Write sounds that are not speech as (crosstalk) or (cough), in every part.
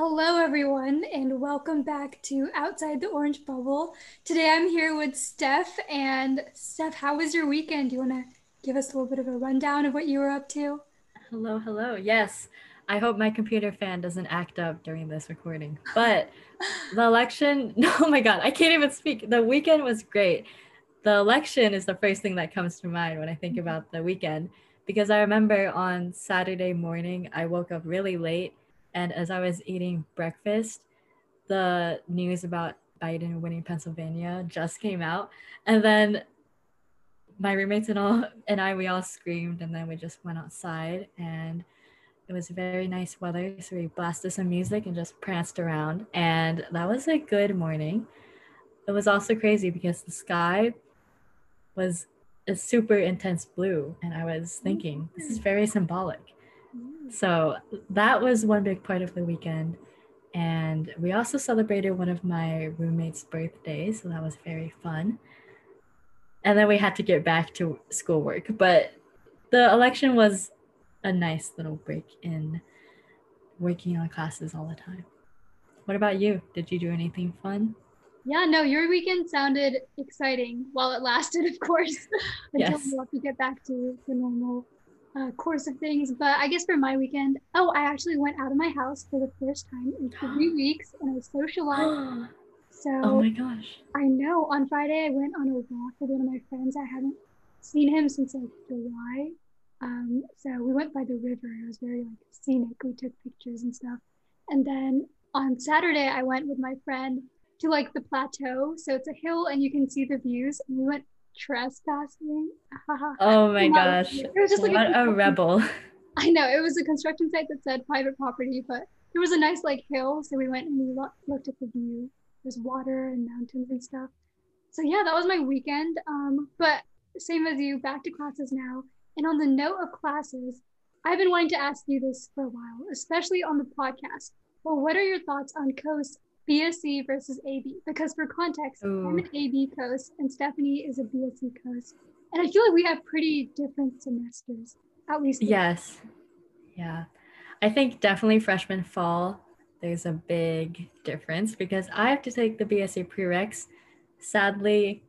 Hello, everyone, and welcome back to Outside the Orange Bubble. Today I'm here with Steph. And Steph, how was your weekend? Do you want to give us a little bit of a rundown of what you were up to? Hello, hello. Yes, I hope my computer fan doesn't act up during this recording. But (laughs) the election, (laughs) oh my God, I can't even speak. The weekend was great. The election is the first thing that comes to mind when I think mm-hmm. about the weekend because I remember on Saturday morning, I woke up really late and as I was eating breakfast, the news about Biden winning Pennsylvania just came out. And then my roommates and all and I we all screamed and then we just went outside and it was very nice weather. So we blasted some music and just pranced around. And that was a good morning. It was also crazy because the sky was a super intense blue. And I was thinking, this is mm. very symbolic so that was one big part of the weekend. And we also celebrated one of my roommates' birthdays. So that was very fun. And then we had to get back to schoolwork. But the election was a nice little break in working on classes all the time. What about you? Did you do anything fun? Yeah, no, your weekend sounded exciting while it lasted, of course, (laughs) until yes. we have to get back to the normal uh, course of things. But I guess for my weekend, oh, I actually went out of my house for the first time in (gasps) three weeks and I socialized. (gasps) so, oh my gosh. I know. On Friday, I went on a walk with one of my friends. I haven't seen him since like July. Um, so we went by the river. It was very like scenic. We took pictures and stuff. And then on Saturday, I went with my friend to like the plateau. So it's a hill and you can see the views. And we went trespassing. (laughs) oh my gosh. It was just like what a, a rebel. (laughs) I know. It was a construction site that said private property, but there was a nice like hill. So we went and we lo- looked at the view. There's water and mountains and stuff. So yeah, that was my weekend. Um, but same as you, back to classes now. And on the note of classes, I've been wanting to ask you this for a while, especially on the podcast. Well, what are your thoughts on COAST BSc versus AB because for context, Ooh. I'm an AB coast and Stephanie is a BSc coast. And I feel like we have pretty different semesters, at least. Yes. Yeah. I think definitely freshman fall, there's a big difference because I have to take the BSc prereqs. Sadly,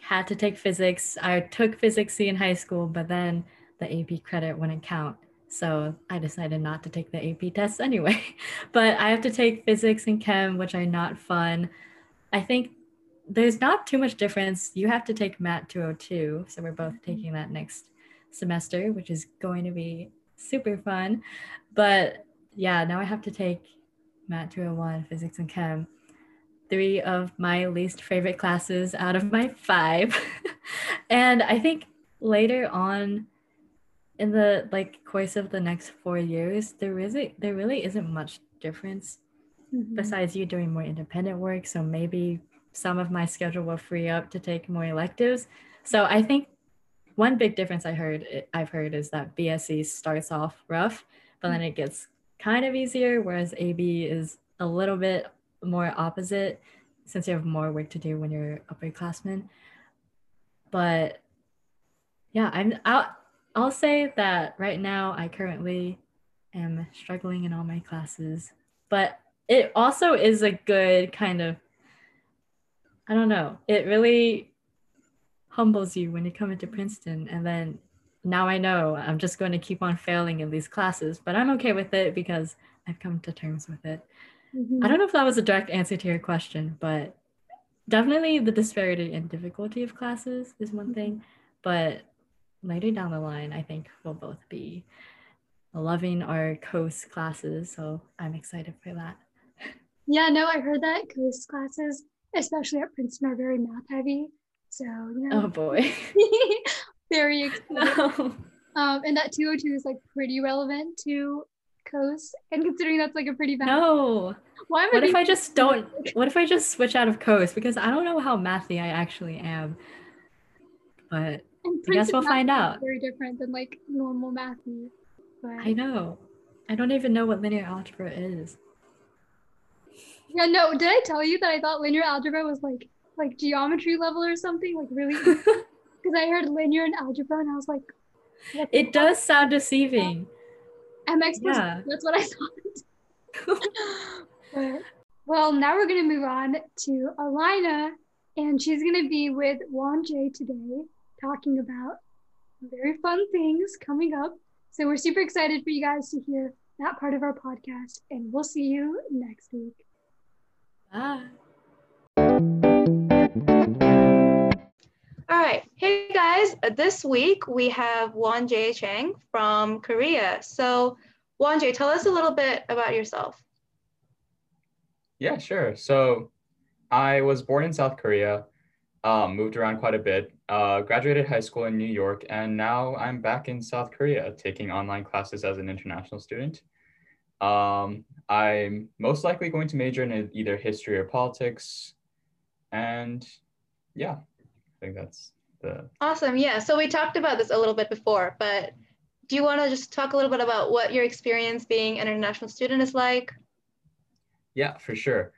had to take physics. I took physics C in high school, but then the AP credit wouldn't count. So I decided not to take the AP tests anyway. (laughs) but I have to take physics and chem, which are not fun. I think there's not too much difference. You have to take Mat 202. So we're both mm-hmm. taking that next semester, which is going to be super fun. But yeah, now I have to take Mat 201, physics and chem. Three of my least favorite classes out of my five. (laughs) and I think later on, in the like course of the next four years, there really there really isn't much difference mm-hmm. besides you doing more independent work. So maybe some of my schedule will free up to take more electives. So I think one big difference I heard I've heard is that BSc starts off rough, but then it gets kind of easier, whereas AB is a little bit more opposite since you have more work to do when you're upperclassmen. But yeah, I'm out I'll say that right now I currently am struggling in all my classes, but it also is a good kind of I don't know. It really humbles you when you come into Princeton and then now I know I'm just going to keep on failing in these classes, but I'm okay with it because I've come to terms with it. Mm-hmm. I don't know if that was a direct answer to your question, but definitely the disparity in difficulty of classes is one thing, mm-hmm. but later down the line, I think we'll both be loving our coast classes. So I'm excited for that. Yeah, no, I heard that coast classes, especially at Princeton, are very math heavy. So, you know. Oh boy. (laughs) very excited. No. (laughs) Um, and that 202 is like pretty relevant to coast. And considering that's like a pretty bad. No. Why am I what if I just don't? (laughs) What if I just switch out of coast? Because I don't know how mathy I actually am. But I guess we'll find out. Very different than like normal math. But... I know. I don't even know what linear algebra is. Yeah, no. Did I tell you that I thought linear algebra was like like geometry level or something? Like really? (laughs) Because I heard linear and algebra, and I was like, it does sound deceiving. MX. Yeah. That's what I thought. (laughs) well, now we're going to move on to Alina, and she's going to be with Won Jae today, talking about very fun things coming up. So we're super excited for you guys to hear that part of our podcast, and we'll see you next week. Bye. All right. Hey guys, this week we have Won Jae Chang from Korea. So, Won Jae, tell us a little bit about yourself. Yeah, sure. So, I was born in South Korea, um, moved around quite a bit, uh, graduated high school in New York, and now I'm back in South Korea taking online classes as an international student. Um, I'm most likely going to major in either history or politics. And yeah, I think that's the. Awesome. Yeah. So we talked about this a little bit before, but do you want to just talk a little bit about what your experience being an international student is like? Yeah, for sure.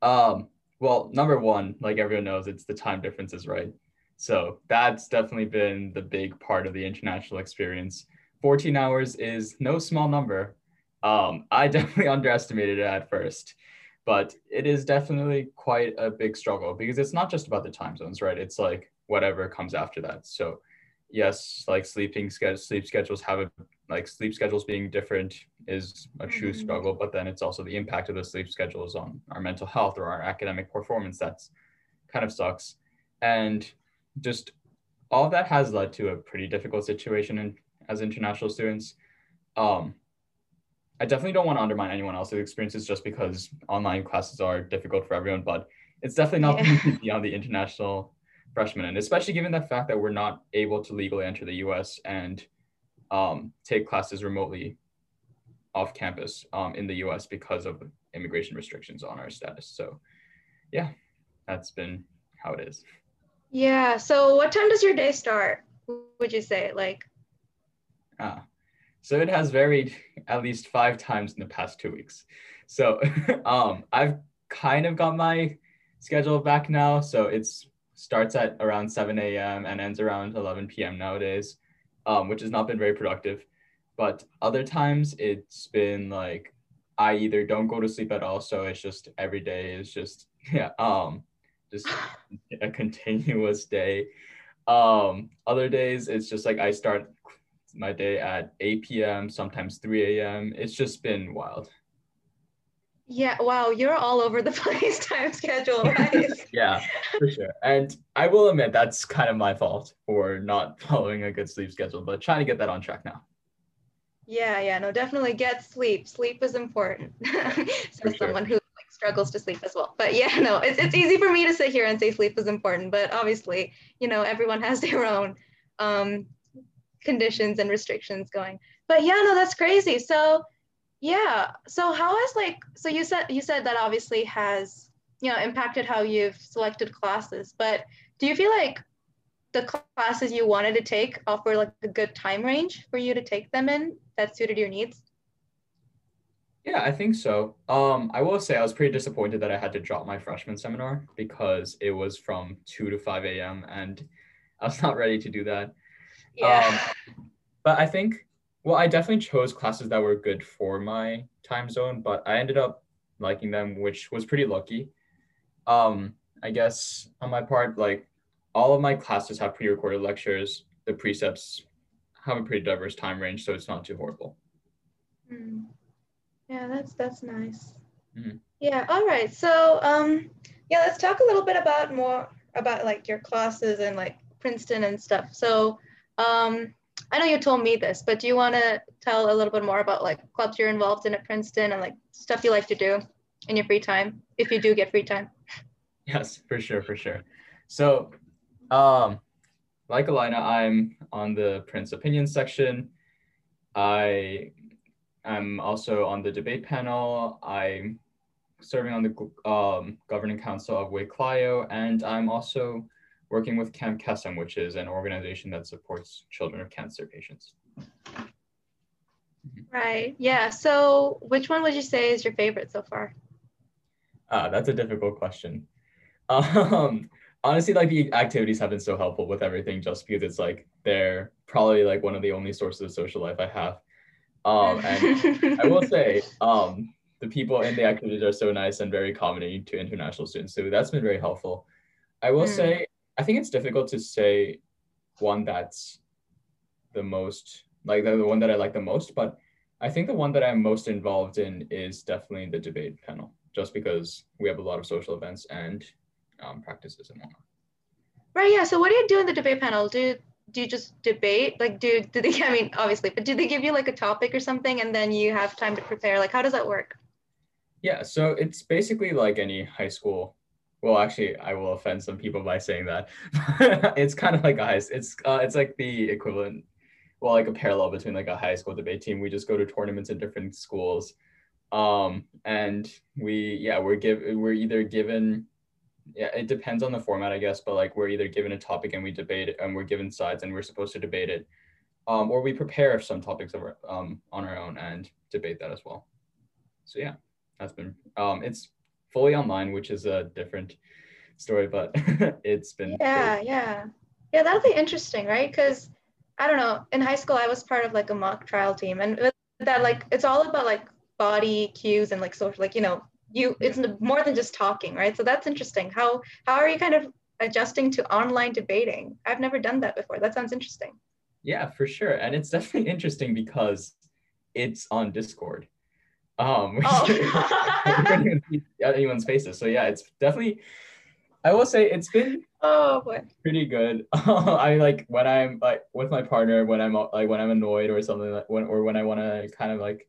Um, well, number one, like everyone knows, it's the time differences, right? So that's definitely been the big part of the international experience. 14 hours is no small number. Um, I (laughs) definitely underestimated it at first, but it is definitely quite a big struggle because it's not just about the time zones, right? It's like whatever comes after that. So, yes, like sleeping schedules, sleep schedules have a like sleep schedules being different is a true mm-hmm. struggle, but then it's also the impact of the sleep schedules on our mental health or our academic performance that's kind of sucks. And just all that has led to a pretty difficult situation in, as international students. Um, I definitely don't want to undermine anyone else's experiences just because online classes are difficult for everyone, but it's definitely not yeah. (laughs) beyond the international freshman end, especially given the fact that we're not able to legally enter the US and um, take classes remotely off campus um, in the US because of immigration restrictions on our status. So, yeah, that's been how it is. Yeah. So, what time does your day start? Would you say? Like, ah, so it has varied at least five times in the past two weeks. So (laughs) um, I've kind of got my schedule back now. So it starts at around 7 a.m. and ends around 11 p.m. nowadays, um, which has not been very productive. But other times it's been like I either don't go to sleep at all, so it's just every day is just (laughs) yeah, um, just a continuous day. Um, other days it's just like I start my day at 8 p.m., sometimes 3 a.m. It's just been wild. Yeah, wow, you're all over the (laughs) place time schedule, right? (laughs) yeah, for sure. And I will admit that's kind of my fault for not (laughs) following a good sleep schedule, but trying to get that on track now. Yeah, yeah, no, definitely get sleep. Sleep is important. so sure. someone who like struggles to sleep as well. But yeah, no, it's it's easy for me to sit here and say sleep is important, but obviously, you know, everyone has their own um conditions and restrictions going. But yeah, no, that's crazy. So yeah, so how has like so you said you said that obviously has you know impacted how you've selected classes, but do you feel like the classes you wanted to take offer like a good time range for you to take them in that suited your needs? Yeah, I think so. Um, I will say I was pretty disappointed that I had to drop my freshman seminar because it was from 2 to 5 a.m. and I was not ready to do that. Yeah. Um, but I think, well, I definitely chose classes that were good for my time zone, but I ended up liking them, which was pretty lucky. Um, I guess on my part, like all of my classes have pre-recorded lectures. The precepts have a pretty diverse time range, so it's not too horrible. Mm. Yeah, that's that's nice. Mm-hmm. Yeah. All right. So, um, yeah, let's talk a little bit about more about like your classes and like Princeton and stuff. So, um, I know you told me this, but do you want to tell a little bit more about like clubs you're involved in at Princeton and like stuff you like to do in your free time, if you do get free time? (laughs) Yes, for sure, for sure. So, um, like Alina, I'm on the Prince Opinion section. I am also on the debate panel. I'm serving on the um, governing council of Whig-Clio, and I'm also working with Camp Kesem, which is an organization that supports children of cancer patients. Right. Yeah. So, which one would you say is your favorite so far? Uh, that's a difficult question. (laughs) Um, honestly, like the activities have been so helpful with everything, just because it's like they're probably like one of the only sources of social life I have. Um, and (laughs) I will say, um, the people in the activities are so nice and very accommodating to international students. So that's been very helpful. I will Mm. say, I think it's difficult to say one that's the most like the, the one that I like the most, but I think the one that I'm most involved in is definitely the debate panel, just because we have a lot of social events and um, practices and whatnot. Right. Yeah. So what do you do in the debate panel? Do do you just debate? Like, do do they? (laughs) I mean, obviously, but do they give you like a topic or something, and then you have time to prepare? Like, how does that work? Yeah, so it's basically like any high school. Well, actually, I will offend some people by saying that. (laughs) it's kind of like a high. It's uh, it's like the equivalent, well, like a parallel between like a high school debate team. We just go to tournaments in different schools, um, and we yeah we're give we're either given, yeah it depends on the format I guess, but like we're either given a topic and we debate it, and we're given sides and we're supposed to debate it, um, or we prepare some topics of our, um on our own and debate that as well. So yeah that's been um it's fully online which is a different story but (laughs) it's been Yeah. great. Yeah. Yeah. That'll be interesting, right? Because I don't know. In high school, I was part of like a mock trial team, and with that, like, it's all about like body cues and like social, like you know, you. It's more than just talking, right? So that's interesting. How how are you kind of adjusting to online debating? I've never done that before. That sounds interesting. yeah for sure and it's definitely (laughs) interesting because it's on discord um (laughs) Oh. you can't even see anyone's faces so yeah it's definitely i will say it's been Oh boy. pretty good (laughs) i like when i'm like with my partner when i'm like when i'm annoyed or something like when or when i want to kind of like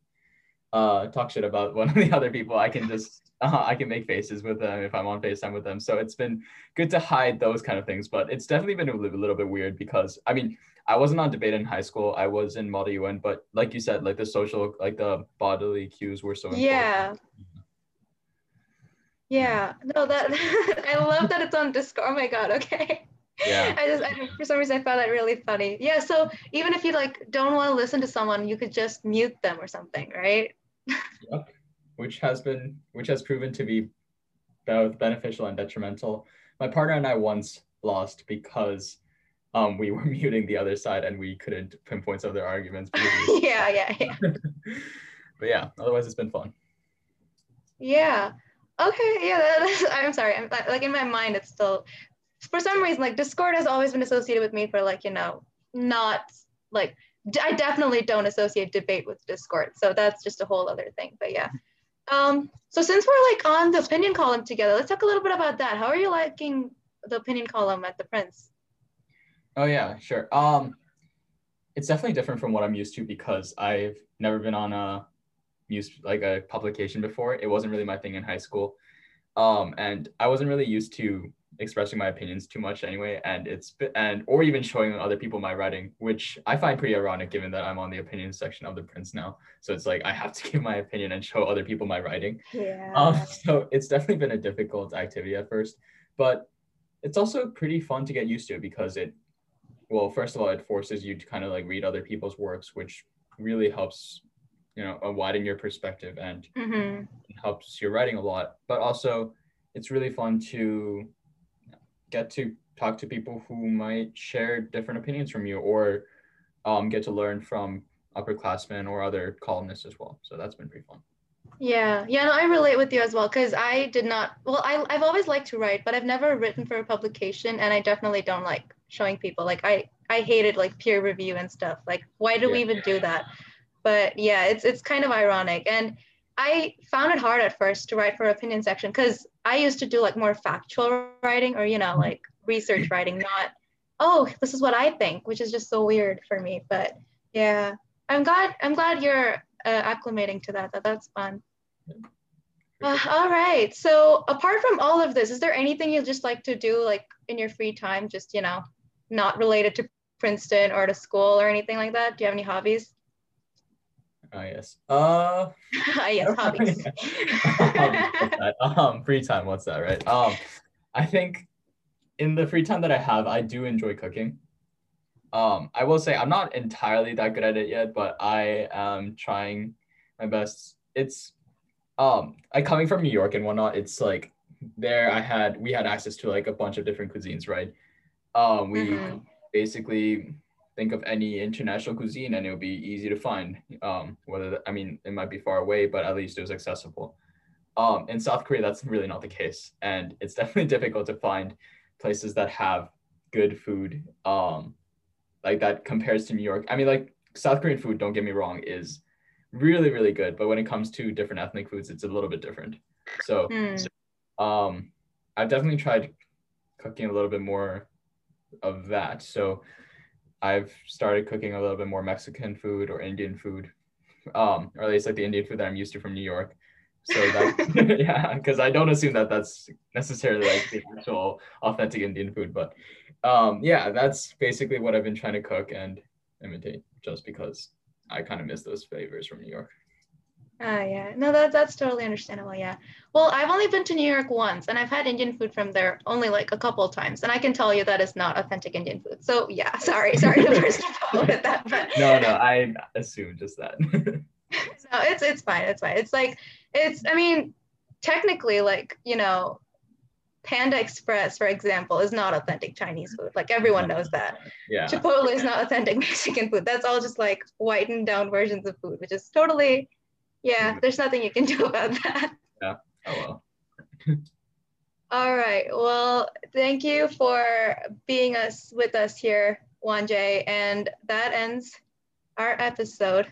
uh talk shit about (laughs) one of the other people i can just uh, i can make faces with them if i'm on facetime with them so it's been good to hide those kind of things but it's definitely been a little, little bit weird because i mean i wasn't on debate in high school i was in model un but like you said like the social like the bodily cues were so important. Yeah. Yeah. No, that (laughs) I love that it's on Discord. Oh my god. Okay. yeah I just, I, for some reason, I found that really funny. Yeah. So even if you like don't want to listen to someone, you could just mute them or something, right? (laughs) Yep. Which has been which has proven to be both beneficial and detrimental. My partner and I once lost because um, we were (laughs) muting the other side and we couldn't pinpoint some of their arguments. (laughs) yeah. Yeah. Yeah. (laughs) but yeah, otherwise it's been fun. Yeah. Okay. Yeah. That, I'm sorry. I'm like in my mind, it's still for some reason like Discord has always been associated with me for like you know not like I definitely don't associate debate with Discord. So that's just a whole other thing. But yeah. Um. So since we're like on the opinion column together, let's talk a little bit about that. How are you liking the opinion column at the Prince? Oh yeah, sure. Um, it's definitely different from what I'm used to because I've never been on a news like a publication before. It wasn't really my thing in high school, um, and I wasn't really used to expressing my opinions too much anyway. And it's and or even showing other people my writing, which I find pretty ironic given that I'm on the opinion section of the Prince now. So it's like I have to (laughs) give my opinion and show other people my writing. Yeah. Um, (laughs) so it's definitely been a difficult activity at first, but it's also pretty fun to get used to because it, well, first of all, it forces you to kind of like read other people's works, which really helps, you know, uh, widen your perspective and hmm helps your writing a lot. But also, it's really fun to get to talk to people who might share different opinions from you or um, get to learn from upperclassmen or other columnists as well. So that's been pretty fun. Yeah, yeah, no, I relate with you as well because I did not. Well, I I've always liked to write, but I've never written for a publication, and I definitely don't like showing people. Like I I hated like peer review and stuff. Like why do we Yeah. even do that? But yeah, it's it's kind of ironic, and I found it hard at first to write for opinion section because I used to do like more factual writing or you know like research writing, not oh this is what I think, which is just so weird for me. But yeah, I'm glad I'm glad you're uh, acclimating to that. That that's fun. Uh, all right. So apart from all of this, is there anything you'd just like to do like in your free time? Just you know, not related to Princeton or to school or anything like that. Do you have any hobbies? Oh yes. Uh (laughs) yes, hobbies. (laughs) um, um, free time. What's that? Right. Um, I think in the free time that I have, I do enjoy cooking. Um, I will say I'm not entirely that good at it yet, but I am trying my best. It's um, I coming from New York and whatnot. It's like there I had we had access to like a bunch of different cuisines, right? Um, we Mhm. basically think of any international cuisine and it would be easy to find. Um, whether I mean it might be far away, but at least it was accessible. Um, in South Korea, that's really not the case, and it's (laughs) definitely difficult to find places that have good food, um, like that compares to New York. I mean, like South Korean food, don't get me wrong, is really really good, but when it comes to different ethnic foods, it's a little bit different. So, Mm. um, I've definitely tried cooking a little bit more of that. So I've started cooking a little bit more Mexican food or Indian food, um, or at least like the Indian food that I'm used to from New York. So that (laughs) (laughs) yeah, because I don't assume that that's necessarily like the actual authentic Indian food, but um, yeah, that's basically what I've been trying to cook and imitate, just because I kind of miss those flavors from New York. Ah, yeah. No, that that's totally understandable. Yeah. Well, I've only been to New York once, and I've had Indian food from there only like a couple of times, and I can tell you that is not authentic Indian food. So yeah, (laughs) sorry, sorry to burst your with that, but No, no, I assume just that. (laughs) (laughs) no, it's it's fine. It's fine. It's like it's. I mean, technically, like you know, Panda Express, for example, is not authentic Chinese food. Like everyone knows that. yeah. Chipotle is not authentic Mexican food. That's all just like whitened down versions of food, which is totally, yeah. There's nothing you can do (laughs) about that. Yeah. Oh well. (laughs) All right. Well, thank you for being us with us here, Won Jae, and that ends our episode.